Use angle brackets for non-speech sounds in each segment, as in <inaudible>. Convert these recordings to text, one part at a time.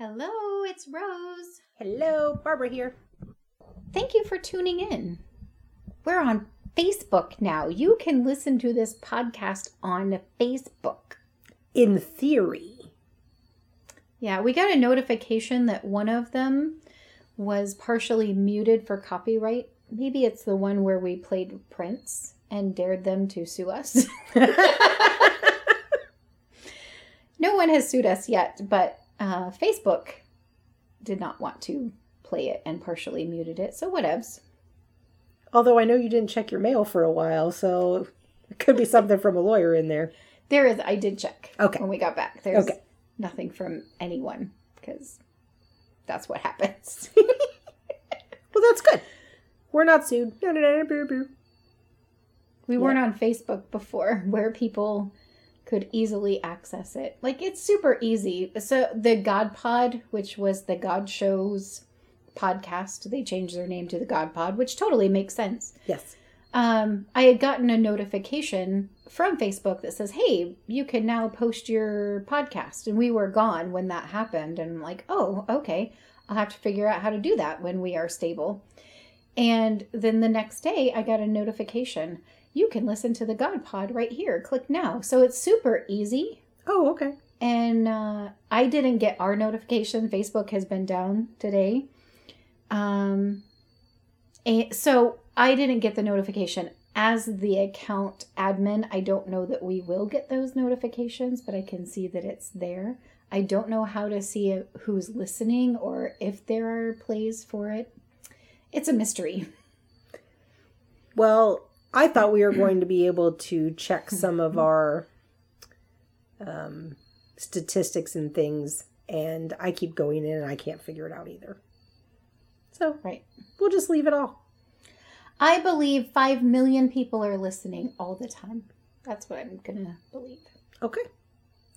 Hello, it's Rose. Hello, Barbara here. Thank you for tuning in. We're on Facebook now. You can listen to this podcast on Facebook. In theory. Yeah, we got a notification that one of them was partially muted for copyright. Maybe it's the one where we played Prince and dared them to sue us. <laughs> <laughs> no one has sued us yet, but uh, Facebook did not want to play it and partially muted it. So whatevs. Although I know you didn't check your mail for a while, so it could be something from a lawyer in there. There is. I did check. Okay. When we got back, there's Okay. nothing from anyone because that's what happens. <laughs> Well, that's good. We're not sued. We weren't on Facebook before, <laughs> where people could easily access it. Like it's super easy. So the God Pod, which was the God Shows podcast, they changed their name to the God Pod, which totally makes sense. Yes. um, I had gotten a notification from Facebook that says, "Hey, you can now post your podcast." And we were gone when that happened, and I'm like, "Oh, okay. I'll have to figure out how to do that when we are stable." And then the next day, I got a notification. You can listen to the God Pod right here. Click now. So it's super easy. Oh, okay. And uh, I didn't get our notification. Facebook has been down today. Um, and so I didn't get the notification as the account admin. I don't know that we will get those notifications, but I can see that it's there. I don't know how to see who's listening or if there are plays for it. It's a mystery. Well, I thought we were going to be able to check some of our um, statistics and things, and I keep going in and I can't figure it out either. So Right. we'll just leave it all. I believe 5 million people are listening all the time. That's what I'm going to believe. Okay.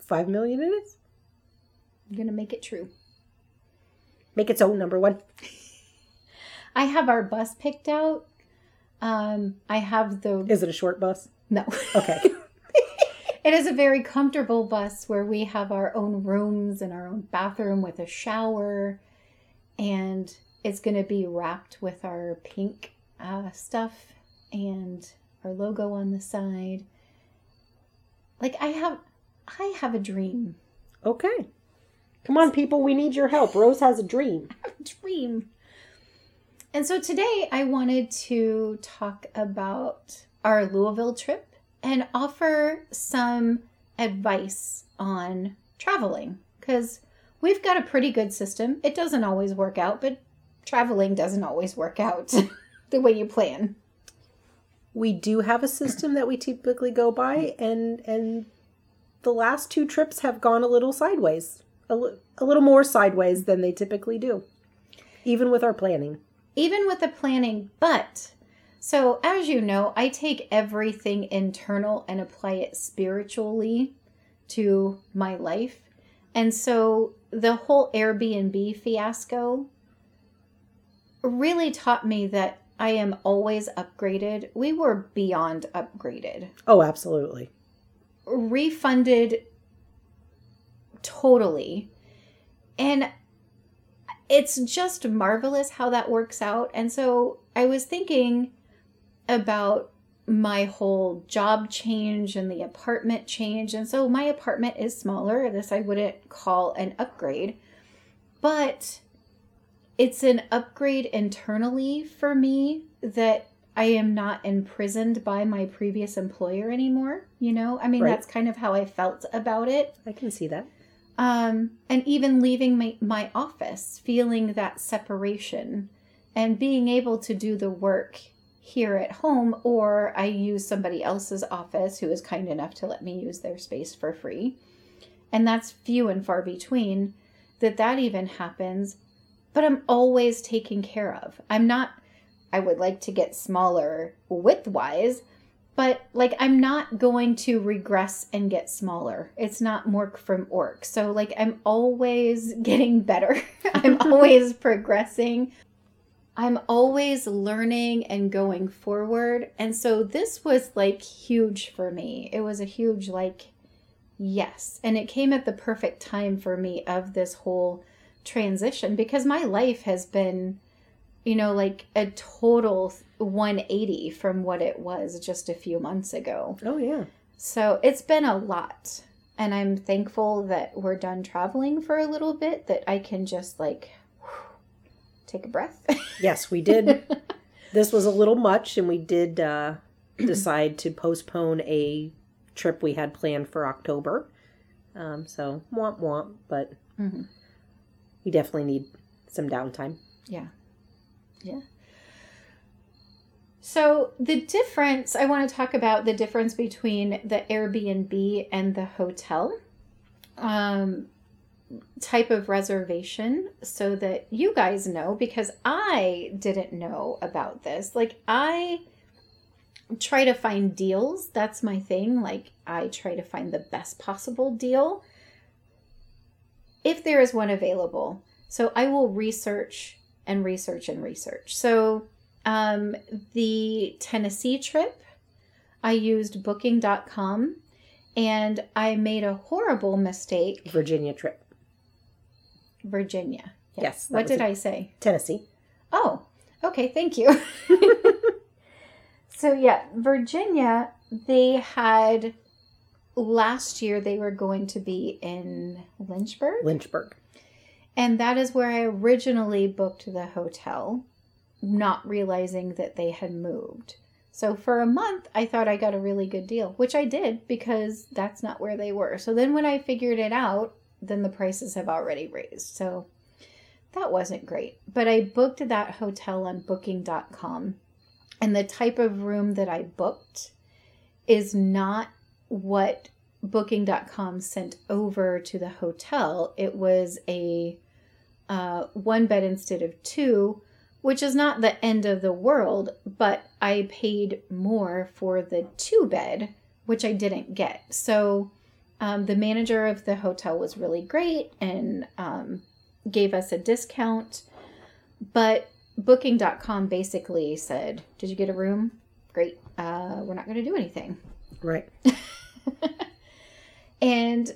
Five million it is. I'm going to make it true. Make its own number one. <laughs> I have our bus picked out. Um, I have the Is it a short bus? no. Okay. <laughs> it is a very comfortable bus where we have our own rooms and our own bathroom with a shower, and it's going to be wrapped with our pink uh, stuff and our logo on the side. Like I have, I have a dream. okay. Come on, people. We need your help. Rose has a dream. <laughs> I have A dream. And so today I wanted to talk about our Louisville trip and offer some advice on traveling because we've got a pretty good system. It doesn't always work out, but traveling doesn't always work out <laughs> the way you plan. we do have a system that we typically go by and and the last two trips have gone a little sideways a, a little more sideways than they typically do even with our planning even with the planning. But so, as you know, I take everything internal and apply it spiritually to my life. And so, the whole Airbnb fiasco really taught me that I am always upgraded. We were beyond upgraded, oh absolutely refunded totally. And it's just marvelous how that works out. And so I was thinking about my whole job change and the apartment change. And so my apartment is smaller. This I wouldn't call an upgrade, but it's an upgrade internally for me that I am not imprisoned by my previous employer anymore. You know, I mean, Right. that's kind of how I felt about it i can see that um, and even leaving my, my office, feeling that separation and being able to do the work here at home, or I use somebody else's office who is kind enough to let me use their space for free. And that's few and far between that that even happens. But I'm always taken care of. I'm not, I would like to get smaller width wise, but like I'm not going to regress and get smaller. It's not Mork from Ork. So like I'm always <laughs> getting better. <laughs> I'm <laughs> always progressing. I'm always learning and going forward. And so this was like huge for me. It was a huge like yes. And it came at the perfect time for me of this whole transition because my life has been, you know, like a total 180 from what it was just a few months ago. Oh yeah. So it's been a lot. And I'm thankful that we're done traveling for a little bit, that I can just like take a breath. <laughs> Yes, we did. this was a little much, and we did uh, <clears throat> decide to postpone a trip we had planned for October. Um, so womp womp, but Mhm. we definitely need some downtime. Yeah. Yeah. So, the difference, I want to talk about the difference between the Airbnb and the hotel um, type of reservation so that you guys know because I didn't know about this. Like, I try to find deals. That's my thing. Like, I try to find the best possible deal if there is one available. So I will research and research and research. So um, the Tennessee trip, I used booking.com and I made a horrible mistake. Virginia trip. Virginia. Yes, that What did. I say? Tennessee. Oh, okay. Thank you. <laughs> so, yeah, Virginia, they had last year, they were going to be in Lynchburg. Lynchburg. And that is where I originally booked the hotel, not realizing that they had moved. So for a month, I thought I got a really good deal, which I did because that's not where they were. So then when I figured it out, then the prices have already raised. So that wasn't great. But I booked that hotel on booking.com. And the type of room that I booked is not what booking.com sent over to the hotel. It was a uh, one bed instead of two, which is not the end of the world, but I paid more for the two bed, which I didn't get. So um, the manager of the hotel was really great and um, gave us a discount. But booking.com basically said, Did you get a room? Great. Uh, we're not going to do anything. Right. <laughs> And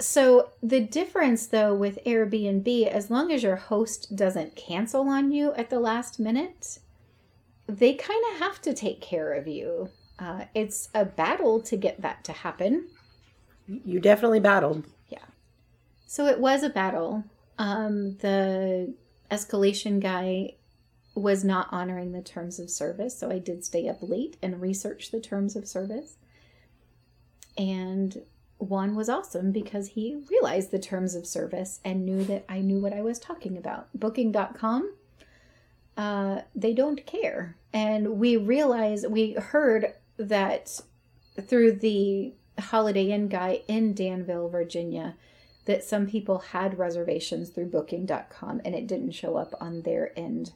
so the difference though with Airbnb, as long as your host doesn't cancel on you at the last minute, they kind of have to take care of you. Uh, it's a battle to get that to happen. You definitely battled. Yeah. So it was a battle. Um, the escalation guy was not honoring the terms of service, so I did stay up late and research the terms of service. And Juan was awesome because he realized the terms of service and knew that I knew what I was talking about. Booking.com, uh, they don't care. And we realized, we heard that through the Holiday Inn guy in Danville, Virginia, that some people had reservations through booking.com and it didn't show up on their end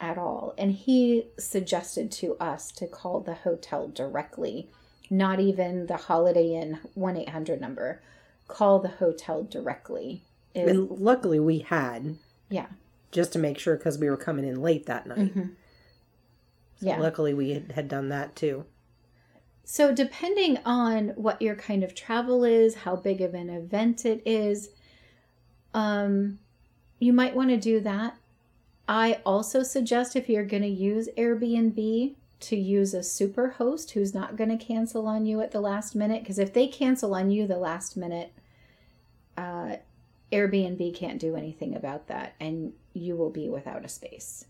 at all. And he suggested to us to call the hotel directly, not even the Holiday Inn 1 800 number. Call the hotel directly. Is, And luckily we had, yeah. just to make sure because we were coming in late that night. Mhm. So Yeah. Luckily we had, had done that too. So, depending on what your kind of travel is, how big of an event it is, um, you might want to do that. I also suggest if you're going to use Airbnb to use a super host who's not going to cancel on you at the last minute. Because if they cancel on you the last minute, uh, Airbnb can't do anything about that and you will be without a space.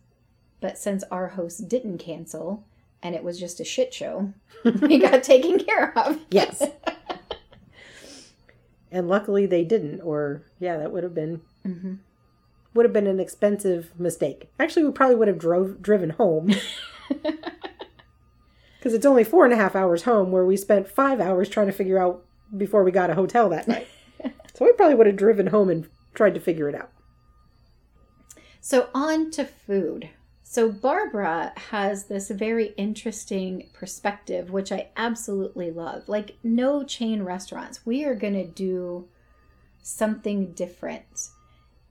But since our host didn't cancel and it was just a shit show, <laughs> we got taken care of. Yes. <laughs> and luckily they didn't, or yeah, that would have been hmm would have been an expensive mistake. Actually, we probably would have drove driven home <laughs> because it's only four and a half hours home, where we spent five hours trying to figure out before we got a hotel that night. <laughs> so we probably would have driven home and tried to figure it out. So, on to food. So, Barbara has this very interesting perspective, which I absolutely love. Like, no chain restaurants. We are going to do something different.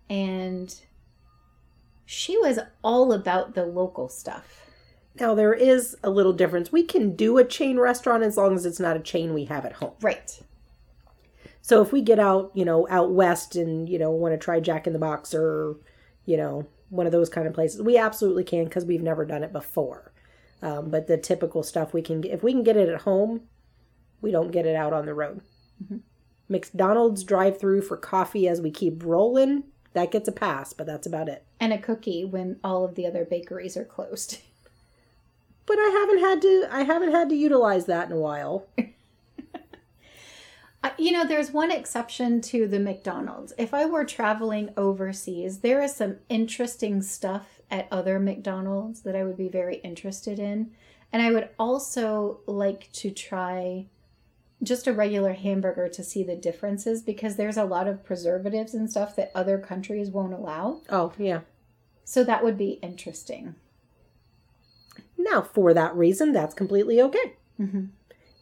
And she was all about the local stuff. Now there is a little difference. We can do a chain restaurant as long as it's not a chain we have at home. Right. So if we get out, you know, out west and, you know, want to try Jack in the Box or, you know, one of those kind of places, we absolutely can because we've never done it before. Um, but the typical stuff we can get, if we can get it at home, we don't get it out on the road. Mhm. McDonald's drive through for coffee as we keep rolling, that gets a pass, but that's about it. And a cookie when all of the other bakeries are closed. <laughs> But I haven't had to I haven't had to utilize that in a while. <laughs> You know, there's one exception to the McDonald's. If I were traveling overseas, there is some interesting stuff at other McDonald's that I would be very interested in. And I would also like to try just a regular hamburger to see the differences because there's a lot of preservatives and stuff that other countries won't allow. Oh, yeah. So that would be interesting. Now, for that reason, that's completely okay. hmm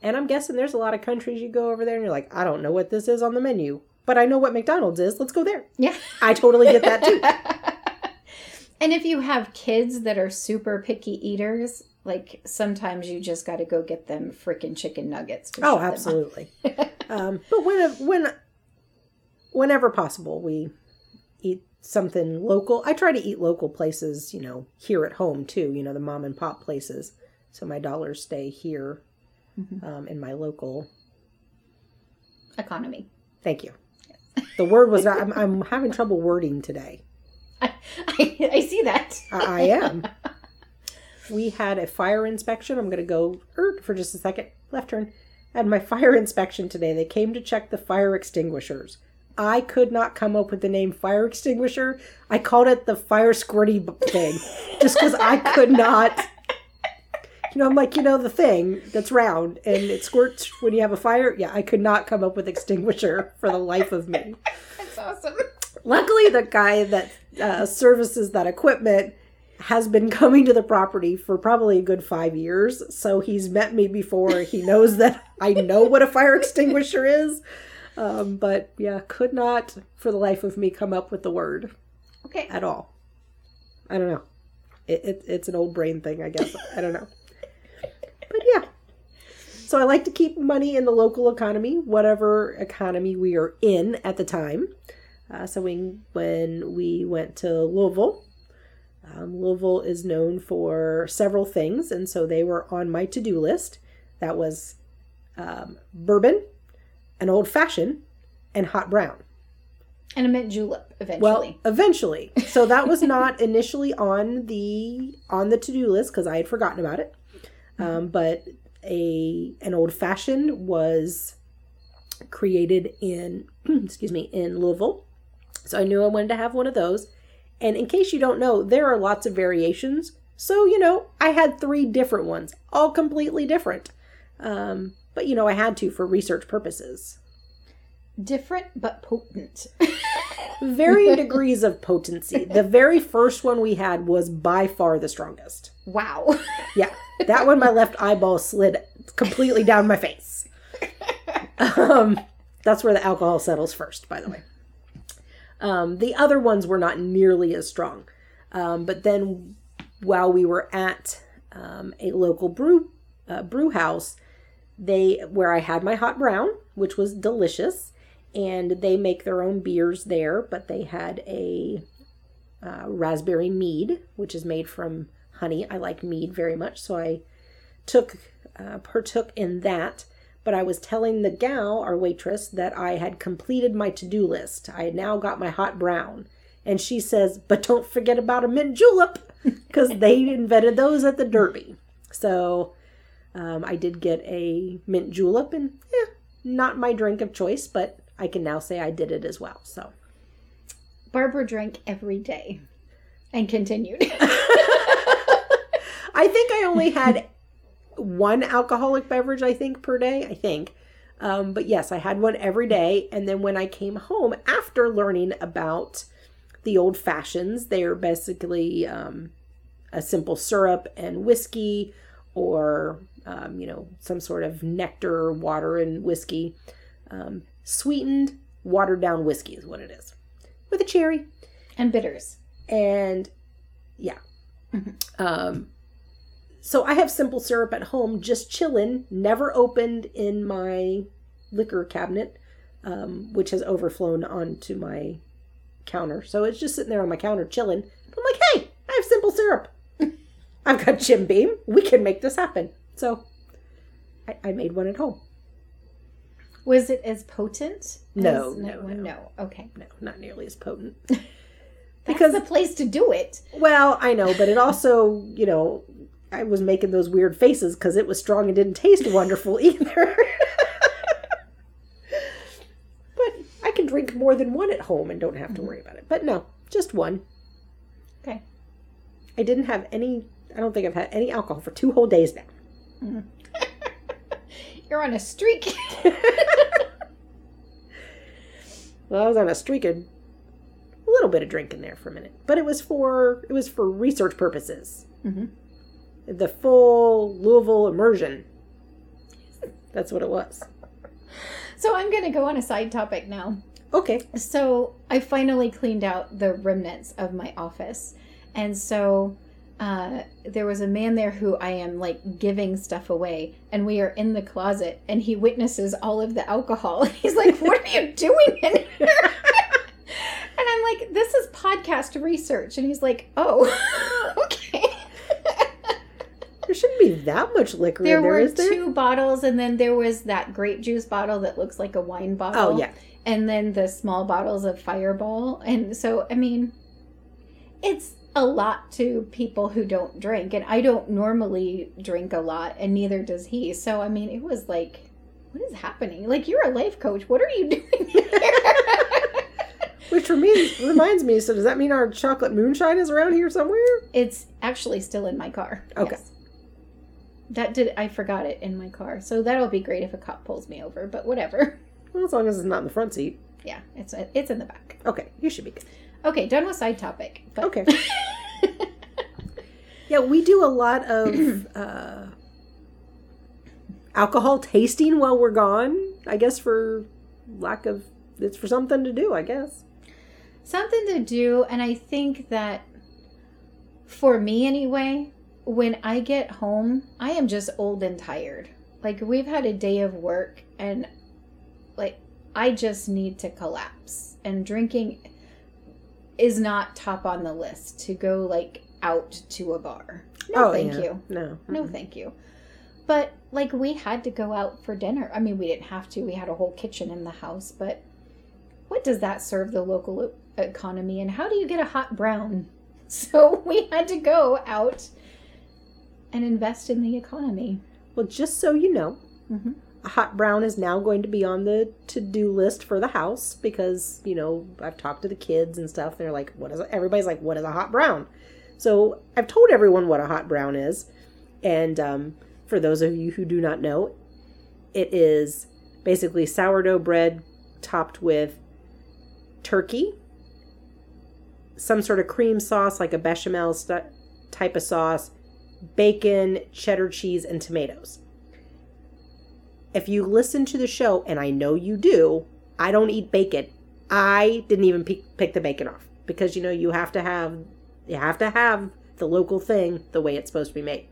And I'm guessing there's a lot of countries you go over there and you're like, I don't know what this is on the menu, but I know what McDonald's is. Let's go there. Yeah. I totally get that too. <laughs> and if you have kids that are super picky eaters, like sometimes you just got to go get them freaking chicken nuggets. Oh, shut them up. absolutely. <laughs> um, but when when whenever possible, we eat something local. I try to eat local places, you know, here at home too. You know, the mom and pop places. So my dollars stay here Mhm. um, in my local. Economy. Thank you. The word was I'm, I'm having trouble wording today. I, <laughs> I, I see that. I, I am. We had a fire inspection. I'm going to go er, for just a second. Left turn. Had my fire <laughs> inspection today. They came to check the fire extinguishers. I could not come up with the name fire extinguisher. I called it the fire squirty thing just because I could not. You know, I'm like, you know, the thing that's round and it squirts when you have a fire. Yeah, I could not come up with extinguisher for the life of me. That's awesome. Luckily, the guy that uh, services that equipment has been coming to the property for probably a good five years. So he's met me before. He knows that I know what a fire extinguisher is. Um, but yeah, could not for the life of me come up with the word Okay. at all. I don't know. It, it, it's an old brain thing, I guess. I don't know. But yeah. So I like to keep money in the local economy, whatever economy we are in at the time. Uh, so we, when we went to Louisville, um, Louisville is known for several things, and so they were on my to do list. That was um, bourbon, an old fashioned, and hot brown. And a mint julep eventually. Well, eventually. So that was not <laughs> initially on the on the to do list because I had forgotten about it. Um, but a an old fashioned was created in <clears throat> excuse me in Louisville, so I knew I wanted to have one of those. And in case you don't know, there are lots of variations. So you know, I had three different ones, all completely different. Um, but you know, I had to for research purposes. Different but potent. <laughs> <laughs> varying degrees of potency. The very first one we had was by far the strongest. wow. <laughs> Yeah, that one my left eyeball slid completely down my face. Um, that's where the alcohol settles first, by the way. Um, the other ones were not nearly as strong. Um, but then, while we were at um, a local brew uh, brew house, they where I had my hot brown, which was delicious, and they make their own beers there. But they had a uh, raspberry mead, which is made from honey. I like mead very much, so I took uh, partook in that. But I was telling the gal, our waitress, that I had completed my to do list. I had now got my hot brown. And she says, but don't forget about a mint julep, <laughs> because they invented those at the Derby. So um, I did get a mint julep, and eh, not my drink of choice, but I can now say I did it as well. So Barbara drank every day and continued. <laughs> I think I only had one alcoholic beverage, I think, per day. I think. Um, but yes, I had one every day. And then when I came home after learning about the old fashions, they're basically um, a simple syrup and whiskey, or, um, you know, some sort of nectar, water, and whiskey. Um, sweetened, watered down whiskey is what it is. With a cherry and bitters. and yeah um so i have simple syrup at home just chilling never opened in my liquor cabinet um, which has overflown onto my counter. So it's just sitting there on my counter chilling. I'm like, hey, I have simple syrup. <laughs> I've got Jim Beam. We can make this happen. So I, I made one at home. Was it as potent? No, as no, no. no. Okay. No, not nearly as potent. <laughs> That's Because- the place to do it. Well, I know, but it also, you know, I was making those weird faces because it was strong and didn't taste wonderful <laughs> either. but I can drink more than one at home and don't have to mm-hmm. worry about it. But no, just one. Okay. I didn't have any, I don't think I've had any alcohol for two whole days now. <laughs> You're on a streak. <laughs> Well, I was on a streak of a little bit of drinking there for a minute, but it was for it was for research purposes. Mhm. The full Louisville immersion. That's what it was. so I'm going to go on a side topic now. Okay. So I finally cleaned out the remnants of my office. And so uh, there was a man there who I am like giving stuff away. And we are in the closet and he witnesses all of the alcohol. <laughs> And he's like, What are you doing in here? <laughs> and I'm like, This is podcast research. And he's like, Oh, <laughs> okay. There shouldn't be that much liquor There in there, were is there? two bottles, and then there was that grape juice bottle that looks like a wine bottle. Oh yeah. and then the small bottles of fireball and so i mean it's a lot to people who don't drink and i don't normally drink a lot and neither does he so i mean it was like what is happening like you're a life coach what are you <laughs> doing here Which for me reminds me. So does that mean our chocolate moonshine is around here somewhere? it's actually still in my car Okay. that did i forgot it in my car so that'll be great if a cop pulls me over but whatever Well, as long as it's not in the front seat. yeah it's it's in the back Okay, you should be good. Okay done with side topic but Okay. <laughs> yeah, we do a lot of <clears throat> uh, alcohol tasting while we're gone. I guess for lack of, it's for something to do. I guess. something to do and i think that for me anyway when i get home i am just old and tired like we've had a day of work and like i just need to collapse and drinking is not top on the list to go like out to a bar. No thank Oh, yeah. you. No. no Mm-mm. thank you. But like we had to go out for dinner. I mean we didn't have to. We had a whole kitchen in the house but what does that serve the local economy? And how do you get a hot brown? <laughs> So we had to go out and invest in the economy. Well, just so you know, hmm a hot brown is now going to be on the to-do list for the house because you know I've talked to the kids and stuff. They're like, "What is?" Everybody's like, "What is a hot brown?" So I've told everyone what a hot brown is, and um, for those of you who do not know, it is basically sourdough bread topped with turkey, some sort of cream sauce like a bechamel st- type of sauce, bacon, cheddar cheese, and tomatoes if you listen to the show, and I know you do, I don't eat bacon. I didn't even pick, pick the bacon off because you know you have to have you have to have the local thing the way it's supposed to be made.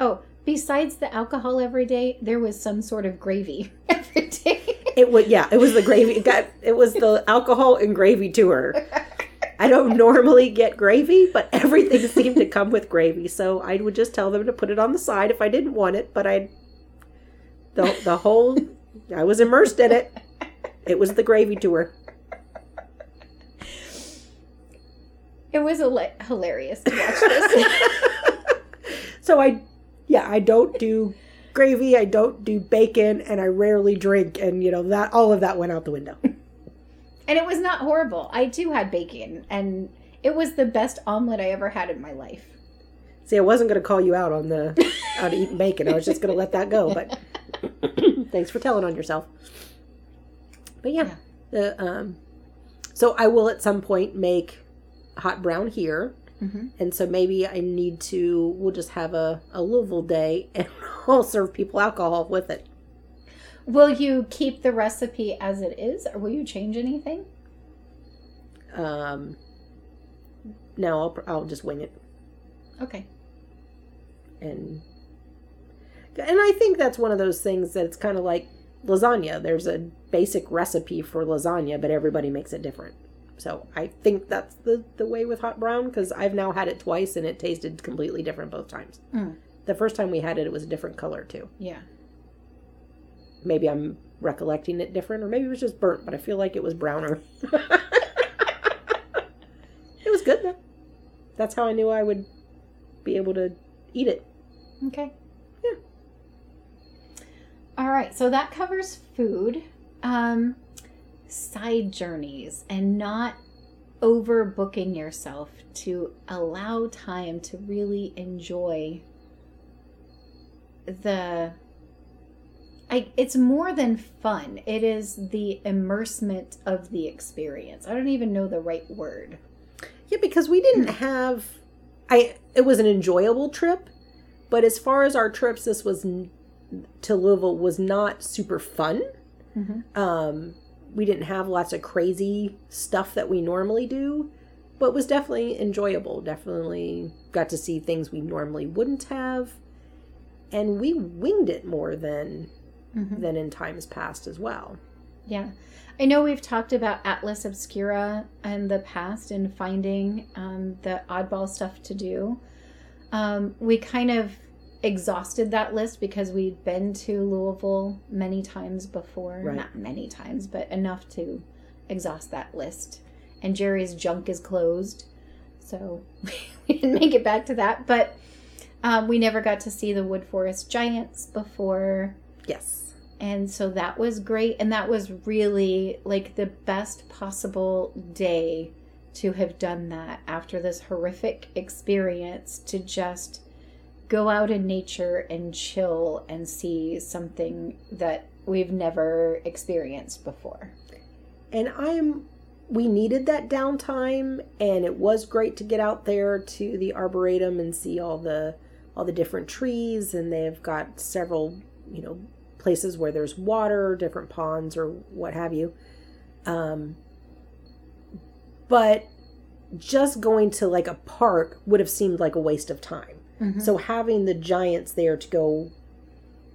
oh besides the alcohol every day there was some sort of gravy <laughs> every day It was yeah, it was the gravy. It got it was the alcohol and gravy tour. <laughs> I don't normally get gravy, but everything seemed to come with gravy, so I would just tell them to put it on the side if I didn't want it. But I the the whole I was immersed in it. It was the gravy tour. it was a hilarious to watch this <laughs> so I, yeah, I don't do gravy. I don't do bacon, and I rarely drink. And you know that all of that went out the window. And it was not horrible. I too had bacon, and it was the best omelet I ever had in my life. See, I wasn't going to call you out on the on eating bacon. I was just going to let that go. But <laughs> <coughs> thanks for telling on yourself. But yeah, the um, so I will at some point make hot brown here, Mm-hmm. and so maybe I need to. We'll just have a a Louisville day, <laughs> and I'll serve people alcohol with it. Will you keep the recipe as it is, or will you change anything? Um, no, I'll I'll just wing it. Okay. and and I think that's one of those things that it's kind of like lasagna. There's a basic recipe for lasagna, but everybody makes it different. So I think that's the, the way with hot brown because I've now had it twice and it tasted completely different both times. Mm. The first time we had it, it was a different color too. Yeah. Maybe I'm recollecting it different, or maybe it was just burnt, but I feel like it was browner. <laughs> it was good though. That's how I knew I would be able to eat it. Okay. All right. So that covers food, um, side journeys, and not overbooking yourself to allow time to really enjoy the. I, it's more than fun. It is the immersement of the experience. I don't even know the right word. Yeah, because we didn't <clears throat> have I it was an enjoyable trip, but as far as our trips this was to Louisville was not super fun. Mm-hmm. Um we didn't have lots of crazy stuff that we normally do, but was definitely enjoyable. Definitely got to see things we normally wouldn't have. And we winged it more than Mm-hmm. than in times past as well. Yeah. I know we've talked about Atlas Obscura in the past and finding um, the oddball stuff to do. Um, we kind of exhausted that list because we'd been to Louisville many times before. Right. Not many times, but enough to exhaust that list. And Jerry's junk is closed. So <laughs> we didn't make it back to that. But um, we never got to see the Wood Forest Giants before Yes. and so that was great and that was really like the best possible day to have done that after this horrific experience to just go out in nature and chill and see something that we've never experienced before. And I'm we needed that downtime and it was great to get out there to the arboretum and see all the all the different trees and they've got several you know places where there's water different ponds or what have you. Um but just going to like a park would have seemed like a waste of time Mhm. so having the giants there to go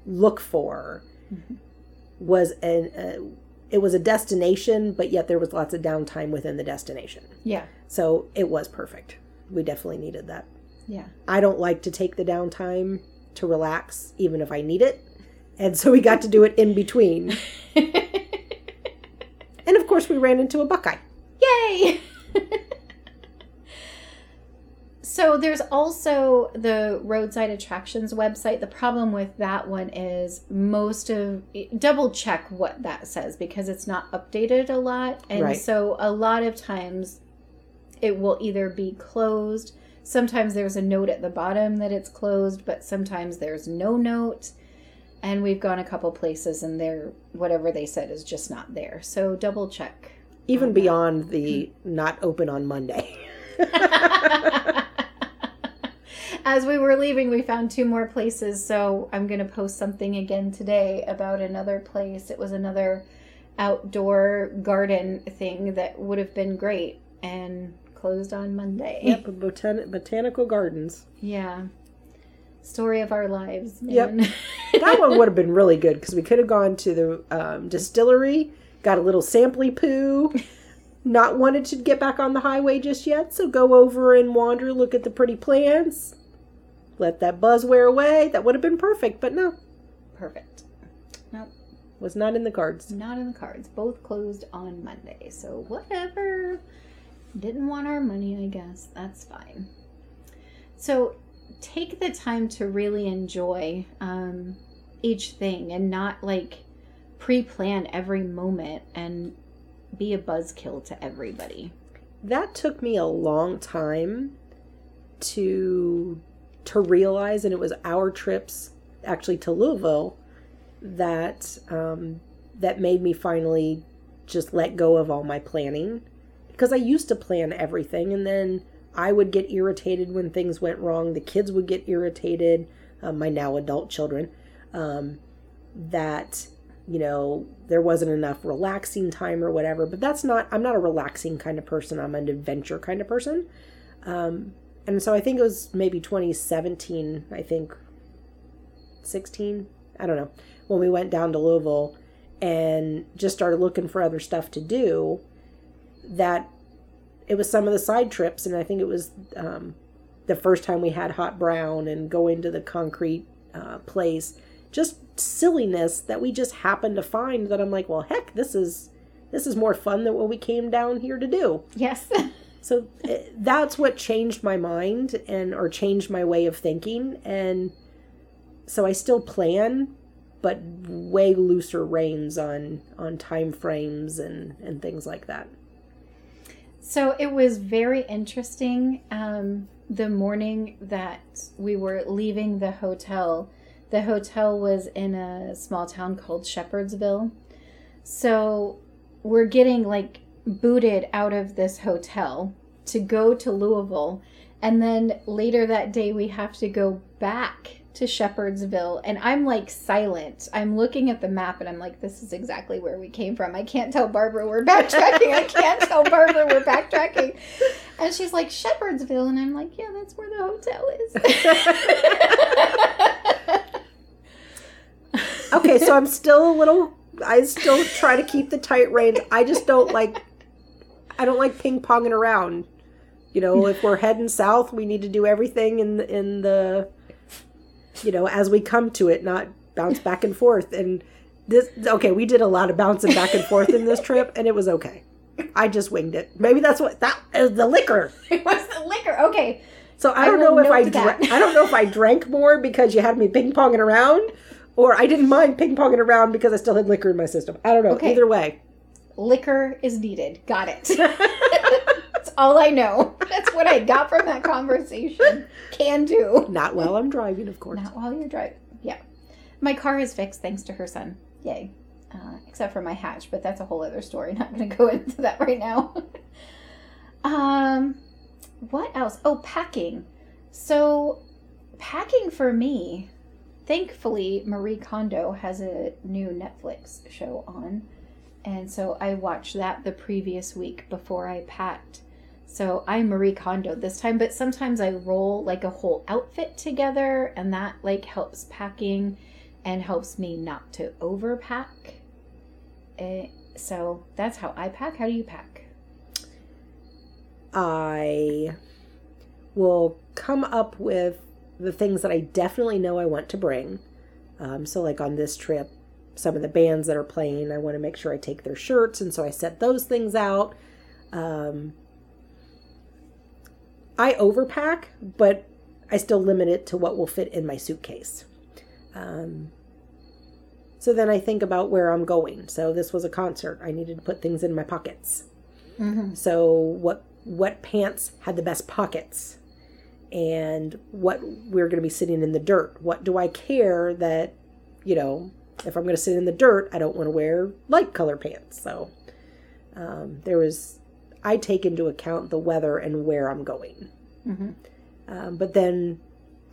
look for Mhm. was an uh, it was a destination, but yet there was lots of downtime within the destination. yeah So it was perfect. We definitely needed that. yeah I don't like to take the downtime to relax, even if I need it. And so we got to do it in between. <laughs> And of course, we ran into a buckeye. Yay! <laughs> so there's also the roadside attractions website. The problem with that one is most of double check what that says because it's not updated a lot. And Right. so a lot of times it will either be closed. Sometimes there's a note at the bottom that it's closed, but sometimes there's no note. And we've gone a couple places and they're whatever they said is just not there. So double check. Even beyond the mm-hmm. not open on Monday. <laughs> <laughs> As we were leaving, we found two more places. So I'm going to post something again today about another place. It was another outdoor garden thing that would have been great and closed on Monday. Yep, botan- botanical gardens. Yeah. Story of our lives. Yep. <laughs> That one would have been really good because we could have gone to the um, distillery, got a little sampley poo, not wanted to get back on the highway just yet, so go over and wander, look at the pretty plants, let that buzz wear away. That would have been perfect, but no, Perfect. Nope. was not in the cards. Not in the cards. Both closed on Monday. So whatever. Didn't want our money, I guess. That's fine. So take the time to really enjoy um, each thing and not like pre plan every moment and be a buzzkill to everybody. That took me a long time to to realize, and it was our trips actually to Louisville that um, that made me finally just let go of all my planning because I used to plan everything, and then I would get irritated when things went wrong. The kids would get irritated. Uh, my now adult children um, that you know there wasn't enough relaxing time or whatever but that's not i'm not a relaxing kind of person i'm an adventure kind of person um, and so i think it was maybe 2017 i think. 16 i don't know. When we went down to louisville and just started looking for other stuff to do, that it was some of the side trips, and I think it was um, the first time we had hot brown and going to the concrete uh, place, just silliness that we just happened to find that I'm like, well, heck, this is this is more fun than what we came down here to do. Yes. <laughs> So eh, that's what changed my mind and or changed my way of thinking and so I still plan but way looser reins on on time frames and and things like that. So it was very interesting. Um, the morning that we were leaving the hotel, the hotel was in a small town called Shepherdsville. So we're getting like booted out of this hotel to go to Louisville. And then later that day, we have to go back to Shepherdsville. And I'm like silent. I'm looking at the map and I'm like, this is exactly where we came from. I can't tell Barbara we're backtracking. I can't tell Barbara we're backtracking. And she's like, Shepherdsville. And I'm like, yeah, that's where the hotel is. <laughs> okay, so I'm still a little I still try to keep the tight reins. I just don't like I don't like ping ponging around. You know, if we're heading south, we need to do everything in the, in the you know, as we come to it, not bounce back and forth. And this okay, we did a lot of bouncing back and forth in this trip and it was okay. I just winged it. Maybe that's what that is the liquor. <laughs> it was the liquor. Okay. So I don't know if I dra- I don't know if I drank more because you had me ping ponging around or I didn't mind ping ponging around because I still had liquor in my system. I don't know. Okay. Either way. Liquor is needed. Got it. <laughs> That's all I know. That's what I got from that conversation. Can do. Not while I'm driving, of course. Not while you're driving. Yeah. My car is fixed thanks to her son. Yay. Uh, except for my hatch, but that's a whole other story. <laughs> Not going to go into that right now. <laughs> um, what else? Oh, packing. So, packing for me thankfully, Marie Kondo has a new Netflix show on. And so I watched that the previous week before I packed. So I'm Marie Kondo this time, but sometimes I roll like a whole outfit together, and that like helps packing and helps me not to overpack. Uh, so that's how I pack. How do you pack? I will come up with the things that I definitely know I want to bring. Um, so, like on this trip, some of the bands that are playing, I want to make sure I take their shirts, and so I set those things out. Um, I overpack, but I still limit it to what will fit in my suitcase. Um, so then I think about where I'm going. So this was a concert. I needed to put things in my pockets. Mm-hmm. So what what pants had the best pockets? and what we're going to be sitting in the dirt. What do I care that, you know, if I'm going to sit in the dirt, I don't want to wear light color pants. So um, there was, I take into account the weather and where I'm going. Mm-hmm. Um, but then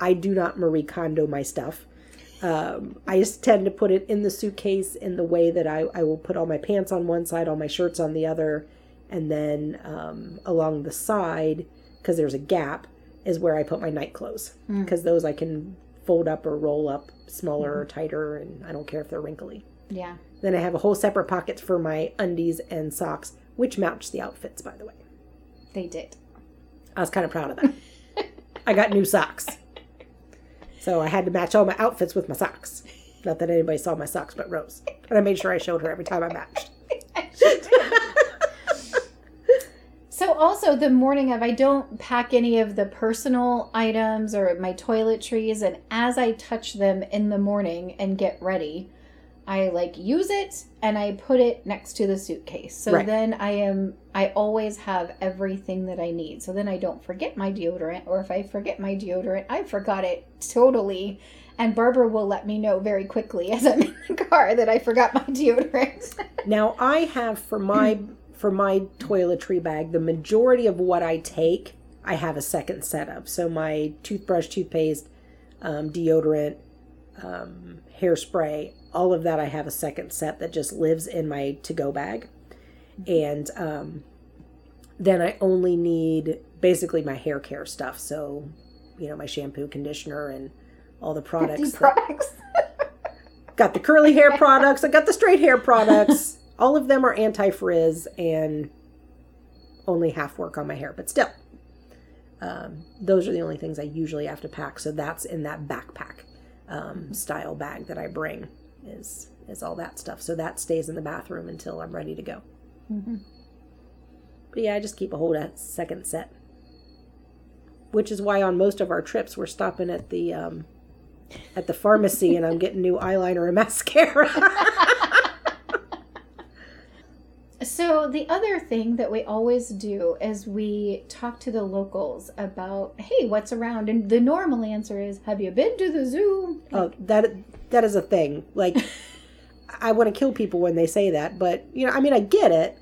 I do not Marie Kondo my stuff. Um, I just tend to put it in the suitcase in the way that I, I will put all my pants on one side, all my shirts on the other, and then um, along the side, because there's a gap, is where I put my night clothes because mm. those I can fold up or roll up smaller mm-hmm. or tighter, and I don't care if they're wrinkly. Yeah. Then I have a whole separate pockets for my undies and socks, which match the outfits, by the way. They did. I was kind of proud of that. <laughs> I got new socks. So I had to match all my outfits with my socks. Not that anybody saw my socks but Rose. And I made sure I showed her every time I matched. <laughs> So also the morning of, I don't pack any of the personal items or my toiletries, and as I touch them in the morning and get ready, I like use it and I put it next to the suitcase. So right. then I am I always have everything that I need. So then I don't forget my deodorant or if I forget my deodorant, I forgot it totally. And Barbara will let me know very quickly <laughs> as I'm in the car that I forgot my <laughs> deodorant. now I have for my for my toiletry bag, the majority of what I take, I have a second set of. So my toothbrush, toothpaste, um, deodorant, um, hairspray, all of that, I have a second set that just lives in my to go bag. And um, then I only need basically my hair care stuff. So, you know, my shampoo, conditioner, and all the products. products. <laughs> got the curly hair products. I got the straight hair products. All of them are anti frizz and only half work on my hair, but still. Um, those are the only things I usually have to pack. So that's in that backpack um, style bag that I bring is is all that stuff. So that stays in the bathroom until I'm ready to go. Mm-hmm. But yeah, I just keep a whole that second set. Which is why on most of our trips we're stopping at the um, at the pharmacy and I'm getting new eyeliner and mascara. <laughs> So the other thing that we always do is we talk to the locals about, hey, what's around? And the normal answer is, have you been to the zoo? oh, that that is a thing. Like <laughs> I want to kill people when they say that, but you know, I mean I get it,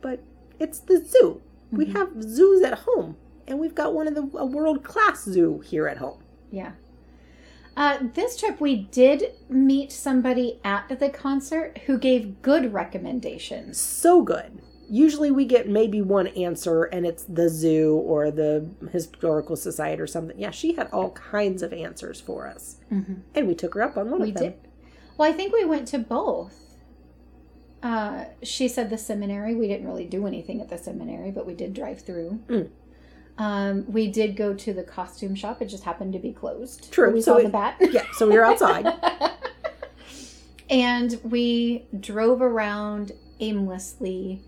but it's the zoo. We Mm-hmm. have zoos at home and we've got one of the a world-class zoo here at home. Yeah. Uh, this trip, we did meet somebody at the concert who gave good recommendations. so good. Usually we get maybe one answer and it's the zoo or the historical society or something. Yeah, she had all kinds of answers for us. Mm-hmm. And we took her up on one We of them. did. Well, I think we went to both. Uh, she said the seminary. We didn't really do anything at the seminary, but we did drive through. Mm. Um, we did go to the costume shop. It just happened to be closed. True, We so saw the bat. <laughs> Yeah, so we were outside. <laughs> and we drove around aimlessly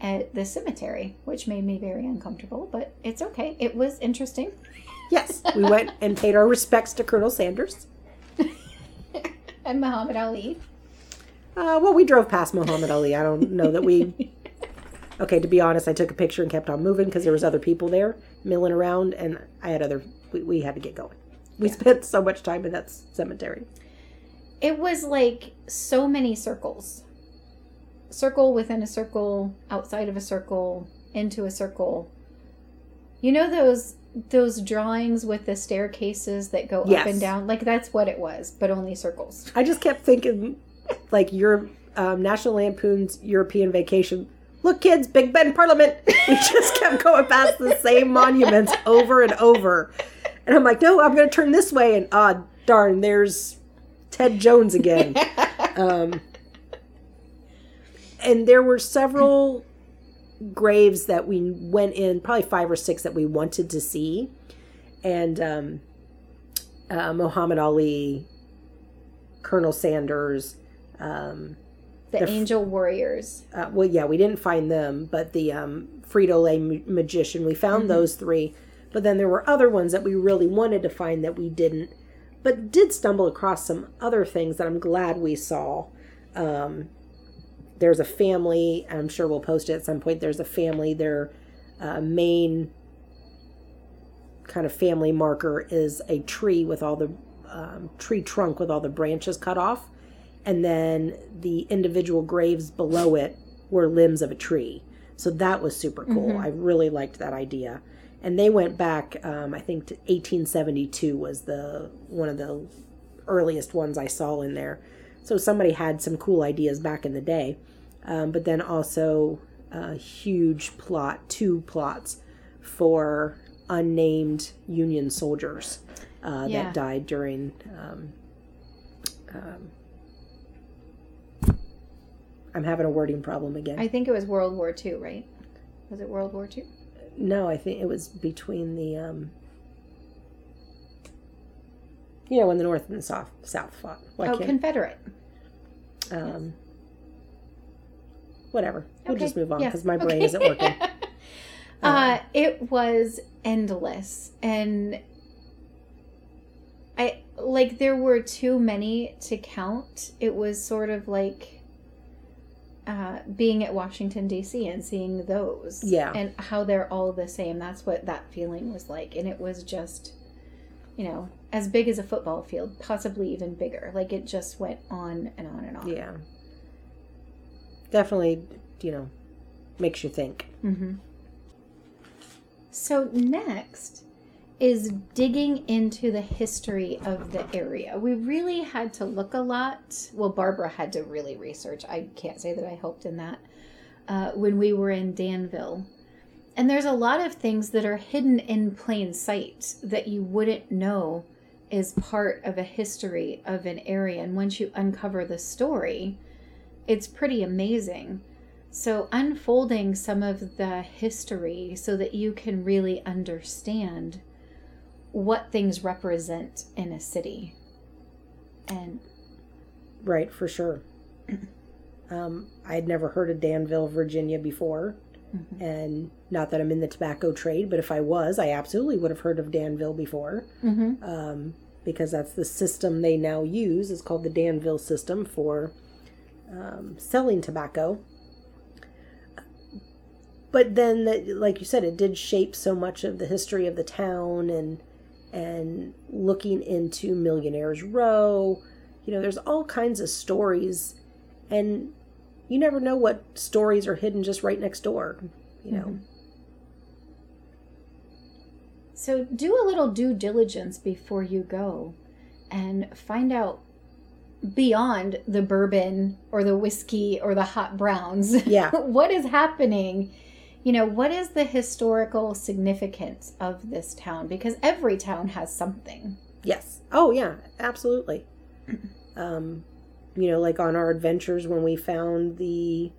at the cemetery, which made me very uncomfortable, but it's okay. It was interesting. yes, we went and paid our respects to Colonel Sanders. <laughs> And Muhammad Ali. Uh, well, we drove past Muhammad Ali. I don't know that we. Okay, to be honest, I took a picture and kept on moving because there was other people there milling around, and I had other. We, we had to get going. We spent so much time in that cemetery. It was like so many circles. Circle within a circle, outside of a circle, into a circle. You know those those drawings with the staircases that go up and down? Like that's what it was, but only circles. I just kept thinking, like your um, National Lampoon's European Vacation. Look, kids, Big Ben Parliament. We <laughs> just kept going past the same monuments over and over, and I'm like, no, I'm going to turn this way, and ah, darn, there's Ted Jones again. <laughs> Um, and there were several graves that we went in, probably five or six that we wanted to see, and um, uh, Muhammad Ali, Colonel Sanders. Um, The The f- angel warriors. uh, well, yeah, we didn't find them, but the um, Frito Lay ma- magician, we found those three. But then there were other ones that we really wanted to find that we didn't, but did stumble across some other things that I'm glad we saw. Um, there's a family, I'm sure we'll post it at some point. There's a family, their uh, main kind of family marker is a tree with all the um, tree trunk with all the branches cut off and then the individual graves below it were limbs of a tree. So that was super cool. I really liked that idea. And they went back, um, I think, to 1872 was the one of the earliest ones I saw in there. So somebody had some cool ideas back in the day. Um, but then also a huge plot, two plots for unnamed Union soldiers uh, Yeah. that died during um, um, I'm having a wording problem again. I think it was World War II, right? Was it World War II? no, I think it was between the um you know when the North and the South South fought. Why oh, Confederate. um whatever. We'll Okay, just move on yes, because my brain okay. isn't working. <laughs> uh, it was endless, and I like there were too many to count. It was sort of like uh, being at Washington D.C. and seeing those, Yeah. and how they're all the same. That's what that feeling was like, and it was just, you know, as big as a football field, possibly even bigger. Like it just went on and on and on. Yeah. Definitely, you know, makes you think. Mm-hmm. So next is digging into the history of the area. We really had to look a lot. Well, Barbara had to really research. I can't say that I helped in that. Uh, when we were in Danville. And there's a lot of things that are hidden in plain sight that you wouldn't know is part of a history of an area. And once you uncover the story, it's pretty amazing. So, unfolding some of the history so that you can really understand what things represent in a city. And Right, for sure. <clears throat> Um, I had never heard of Danville, Virginia before. Mhm. And not that I'm in the tobacco trade, but if I was, I absolutely would have heard of Danville before. Mhm. Um, because that's the system they now use. It's called the Danville system for um, selling tobacco. But then, the, like you said, it did shape so much of the history of the town and and looking into Millionaires Row. You know, there's all kinds of stories, and you never know what stories are hidden just right next door. You know, Mhm. So do a little due diligence before you go and find out beyond the bourbon or the whiskey or the hot browns. Yeah. <laughs> what is happening? You know, what is the historical significance of this town? Because every town has something. Yes. Oh, yeah, absolutely. <clears throat> Um, you know, like on our adventures when we found the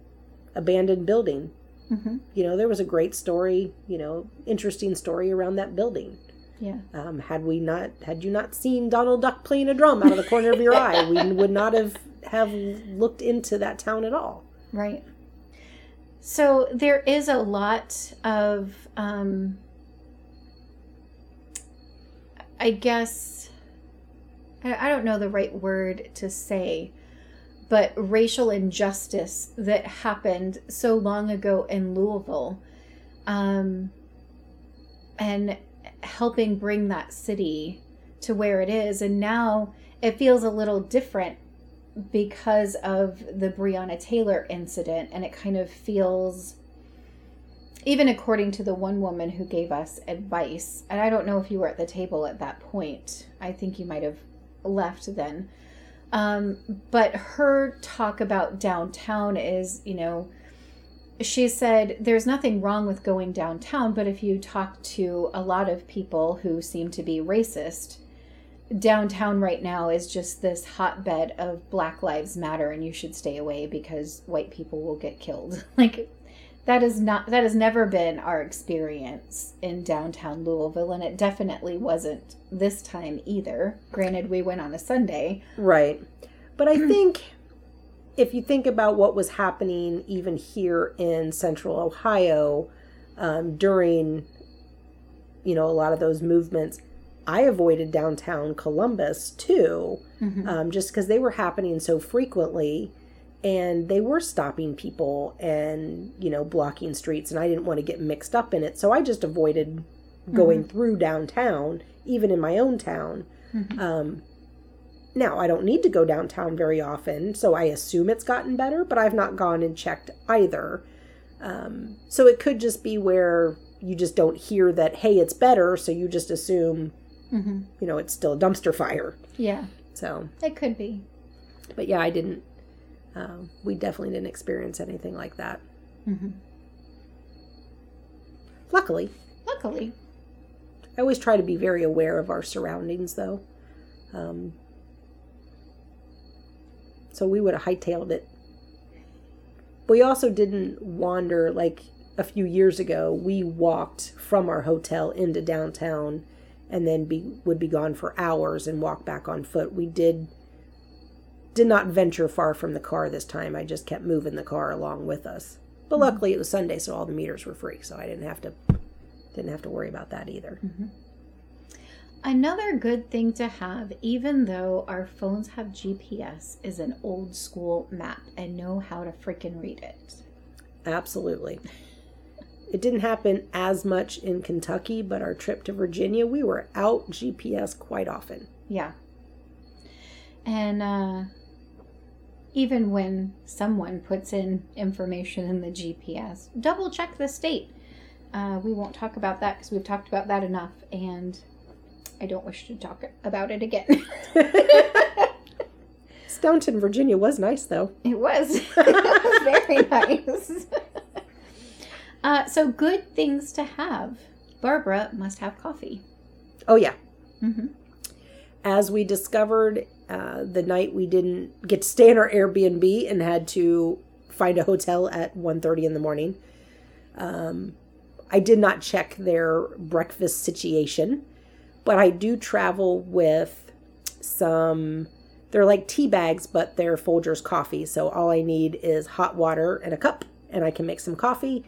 abandoned building, Mm-hmm. you know, there was a great story, you know, interesting story around that building. Yeah. Um, had we not, had you not seen Donald Duck playing a drum out of the corner of your <laughs> eye, we would not have have looked into that town at all. Right. So there is a lot of, um, I guess, I don't know the right word to say, but racial injustice that happened so long ago in Louisville. Um, and helping bring that city to where it is. And now it feels a little different because of the Breonna Taylor incident, and it kind of feels, even according to the one woman who gave us advice, and I don't know if you were at the table at that point. I think you might have left then. Um, but her talk about downtown is, you know, she said there's nothing wrong with going downtown, but if you talk to a lot of people who seem to be racist, downtown right now is just this hotbed of Black Lives Matter and you should stay away because white people will get killed. <laughs> Like that is not that has never been our experience in downtown Louisville and it definitely wasn't this time either. Granted we went on a Sunday. Right. But I <clears throat> think if you think about what was happening even here in central Ohio um, during, you know, a lot of those movements, I avoided downtown Columbus too, um, just because they were happening so frequently and they were stopping people and, you know, blocking streets. And I didn't want to get mixed up in it. So I just avoided going through downtown, even in my own town. Um, now, I don't need to go downtown very often, so I assume it's gotten better, but I've not gone and checked either. Um, so it could just be where you just don't hear that, hey, it's better, so you just assume, Mm-hmm. you know, it's still a dumpster fire. Yeah, So, it could be. but yeah, I didn't, um, we definitely didn't experience anything like that. Mm-hmm. Luckily, Luckily. I always try to be very aware of our surroundings, though. Um, so we would have hightailed it. We also didn't wander like a few years ago. We walked from our hotel into downtown and then be would be gone for hours and walk back on foot. We did did not venture far from the car this time. I just kept moving the car along with us. But mm-hmm. luckily it was Sunday, so all the meters were free, so I didn't have to didn't have to worry about that either. Mm-hmm. Another good thing to have, even though our phones have GPS, is an old school map and know how to freaking read it. Absolutely. It didn't happen as much in Kentucky, but our trip to Virginia, we were out GPS quite often. Yeah. And uh, even when someone puts in information in the GPS, double check the state. Uh, we won't talk about that because we've talked about that enough, and I don't wish to talk about it again. <laughs> Staunton, Virginia was nice though. It was. <laughs> <laughs> it was very nice. Uh, so, good things to have. Barbara must have coffee. Oh, yeah. Mm-hmm. As we discovered uh, the night we didn't get to stay in our Airbnb and had to find a hotel at 1.30 in the morning, um, I did not check their breakfast situation, but I do travel with some. They're like tea bags, but they're Folgers coffee. So all I need is hot water and a cup, and I can make some coffee.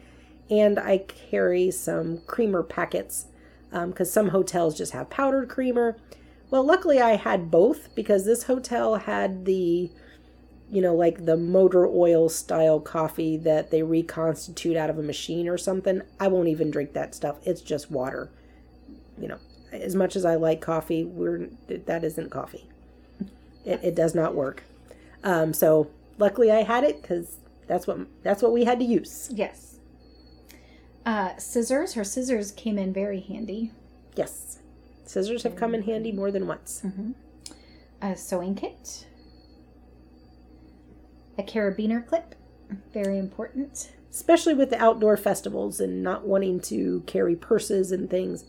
And I carry some creamer packets because um, some hotels just have powdered creamer. Well, luckily I had both because this hotel had the, you know, like the motor oil style coffee that they reconstitute out of a machine or something. I won't even drink that stuff. It's just water. You know, as much as I like coffee, we're that isn't coffee. It, it does not work. Um, so luckily I had it because that's what that's what we had to use. Yes. Uh, scissors. Her scissors came in very handy. Yes, scissors have come in handy more than once. Mm-hmm. A sewing kit. A carabiner clip. Very important. Especially with the outdoor festivals and not wanting to carry purses and things.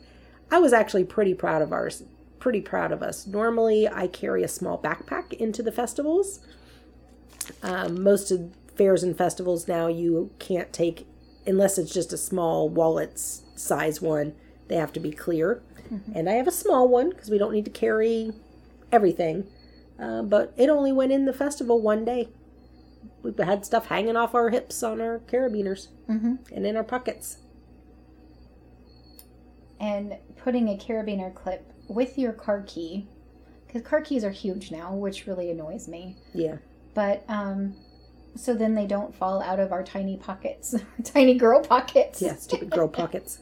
I was actually pretty proud of ours. Pretty proud of us. Normally, I carry a small backpack into the festivals. Um, most of fairs and festivals now, you can't take unless it's just a small wallet size one, they have to be clear. Mm-hmm. And I have a small one because we don't need to carry everything. Uh, but it only went in the festival one day. We had stuff hanging off our hips on our carabiners mm-hmm. and in our pockets. And putting a carabiner clip with your car key, because car keys are huge now, which really annoys me. Yeah. But um, so then they don't fall out of our tiny pockets, <laughs> tiny girl pockets. Yeah, stupid girl <laughs> pockets.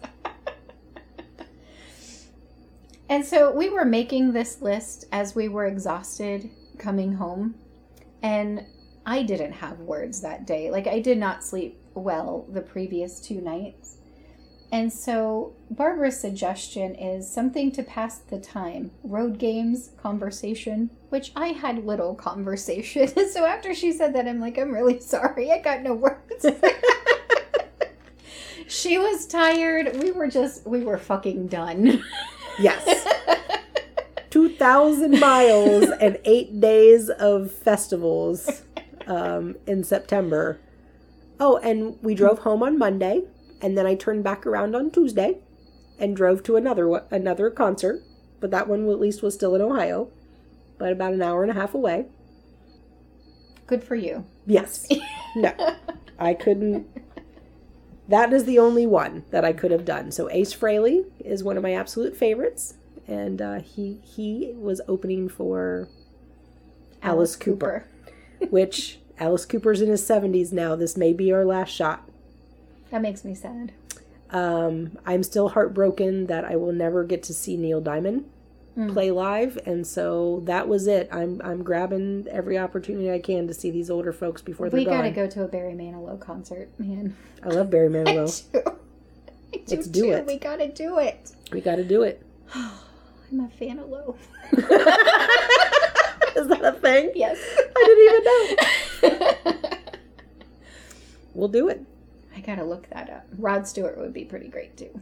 and so we were making this list as we were exhausted coming home, and I didn't have words that day. Like I did not sleep well the previous two nights. And so Barbara's suggestion is something to pass the time road games, conversation, which I had little <laughs> conversation. <laughs> so after she said that, I'm like, I'm really <laughs> sorry. I got no words. she was tired. We were just, we were fucking done. Yes. 2,000 miles and eight days of festivals um, in September. Oh, and we drove home on Monday and then I turned back around on Tuesday and drove to another another concert, but that one at least was still in Ohio, but about an hour and a half away. Good for you. Yes. <laughs> no. I couldn't that is the only one that I could have done. So Ace Frehley is one of my absolute favorites, and uh, he he was opening for Alice, Alice Cooper, Cooper. which Alice Cooper's in his seventies now. This may be our last shot. That makes me sad. Um, I'm still heartbroken that I will never get to see Neil Diamond mm. play live, and so that was it. I'm I'm grabbing every opportunity I can to see these older folks before they're we gone. We gotta go to a Barry Manilow concert, man. I love Barry <laughs> Manilow. I do. I do Let's do it. We gotta do it. We gotta do it. <sighs> I'm a fan of Low. <laughs> Is that a thing? Yes. I didn't even know. <laughs> we'll do it. I gotta look that up. Rod Stewart would be pretty great too.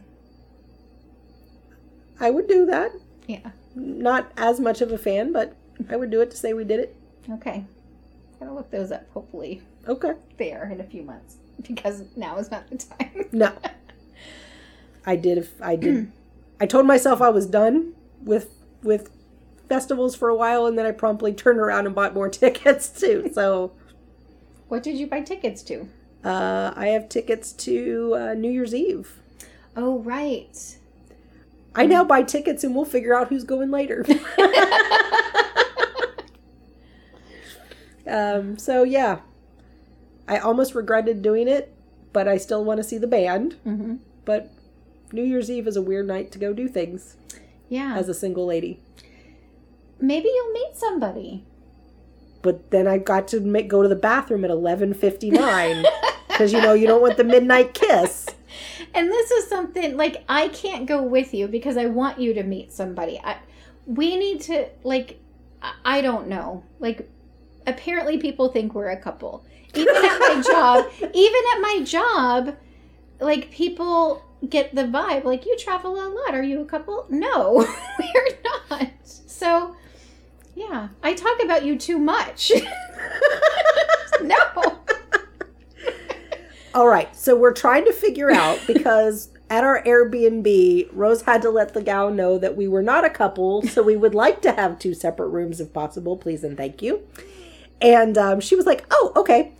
I would do that. Yeah. Not as much of a fan, but I would do it to say we did it. Okay. Gotta look those up, hopefully. Okay. There in a few months. <laughs> Because now is not the time. no. I did if I did <clears throat> I told myself I was done with with festivals for a while and then I promptly turned around and bought more <laughs> tickets too. So What did you buy tickets to? Uh, I have tickets to uh, New Year's Eve. Oh, right. I now buy tickets and we'll figure out who's going later. <laughs> um, so, yeah. I almost regretted doing it, but I still want to see the band. Mm-hmm. But New Year's Eve is a weird night to go do things. Yeah. As a single lady. Maybe you'll meet somebody but then I got to make, go to the bathroom at 11:59 <laughs> because you know you don't want the midnight kiss. <laughs> And this is something like I can't go with you because I want you to meet somebody. I, we need to like I don't know. Like apparently people think we're a couple. Even at my job, <laughs> even at my job, like people get the vibe like you travel a lot. Are you a couple? No, <laughs> we're not. So Yeah. I talk about you too much. no. All right, so we're trying to figure out <laughs> because at our Airbnb, Rose had to let the gal know that we were not a couple, so we would like to have two separate rooms if possible, please and thank you. And um, she was like, "Oh, okay."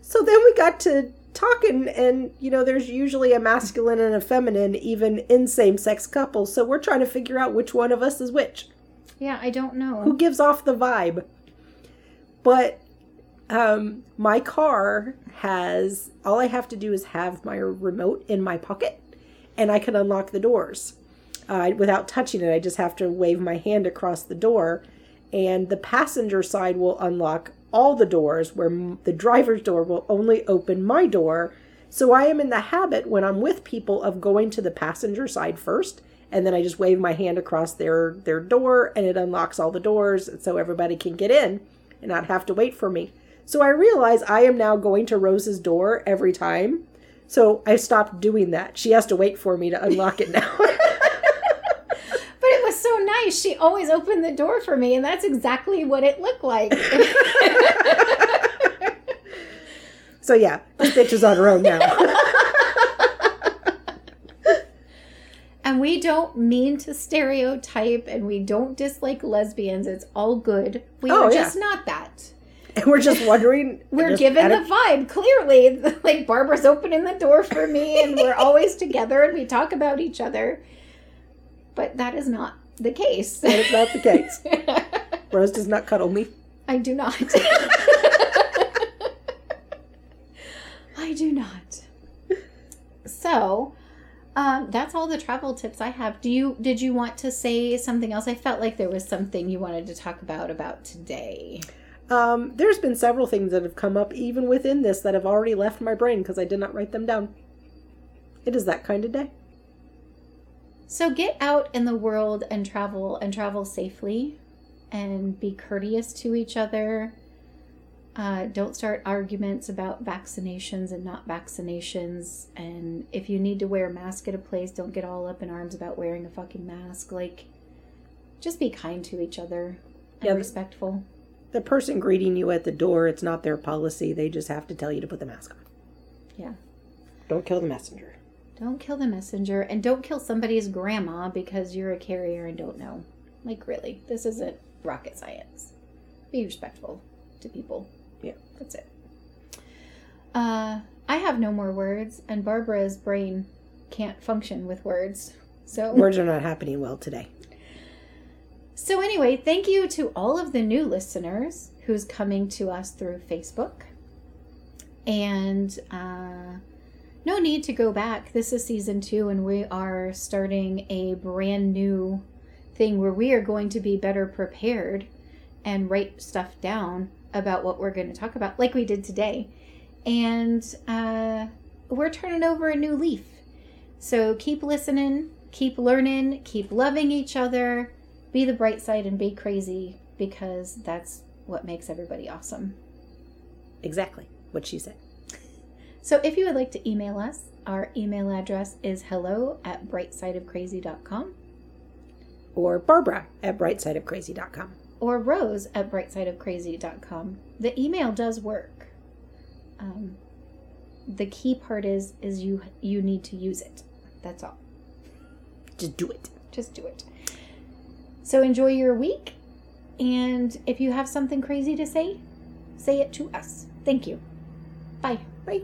So then we got to talking, and you know, there's usually a masculine and a feminine, even in same-sex couples. So we're trying to figure out which one of us is which. Yeah, I don't know. Who gives off the vibe? But um, my car has all I have to do is have my remote in my pocket, and I can unlock the doors uh, without touching it. I just have to wave my hand across the door, and the passenger side will unlock all the doors, where the driver's door will only open my door. So I am in the habit when I'm with people of going to the passenger side first, and then I just wave my hand across their their door, and it unlocks all the doors, so everybody can get in and not have to wait for me. So I realize I am now going to Rose's door every time. So I stopped doing that. She has to wait for me to unlock it now. <laughs> But it was so nice. She always opened the door for me, and that's exactly what it looked like. <laughs> so yeah, this bitch is on her own now. <laughs> and we don't mean to stereotype and we don't dislike lesbians. It's all good. We Oh, are yeah. just not that. <laughs> and we're just wondering. We're just given the vibe clearly. <laughs> Like Barbara's opening the door for me, <laughs> and we're always together and we talk about each other. But that is not the case. That is not the case. Rose does not cuddle me. I do not. I do not. So, um, that's all the travel tips I have. Do you did you want to say something else? I felt like there was something you wanted to talk about about today. Um, there's been several things that have come up even within this that have already left my brain because I did not write them down. It is that kind of day. So get out in the world and travel and travel safely and be courteous to each other. Uh, don't start arguments about vaccinations and not vaccinations. And if you need to wear a mask at a place, don't get all up in arms about wearing a fucking mask. Like, just be kind to each other and Yeah, respectful. The person greeting you at the door, it's not their policy. They just have to tell you to put the mask on. Yeah. Don't kill the messenger. Don't kill the messenger and don't kill somebody's grandma because you're a carrier and don't know. Like, really, this isn't rocket science. Be respectful to people. Yeah. That's it. Uh, I have no more words, and Barbara's brain can't function with words. So, Words are not happening well today. So anyway, thank you to all of the new listeners who's coming to us through Facebook. And uh, no need to go back. This is season two, and we are starting a brand new thing where we are going to be better prepared and write stuff down about what we're going to talk about, like we did today. And uh, we're turning over a new leaf. So keep listening, keep learning, keep loving each other, be the bright side, and be crazy because that's what makes everybody awesome. Exactly what she said. So if you would like to email us, our email address is hello at brightsideofcrazy.com Or Barbara at brightsideofcrazy.com. or rose at brightsideofcrazy.com. The email does work. Um, the key part is is you you need to use it. That's all. Just do it. Just do it. So enjoy your week, and if you have something crazy to say, say it to us. Thank you. Bye. Bye.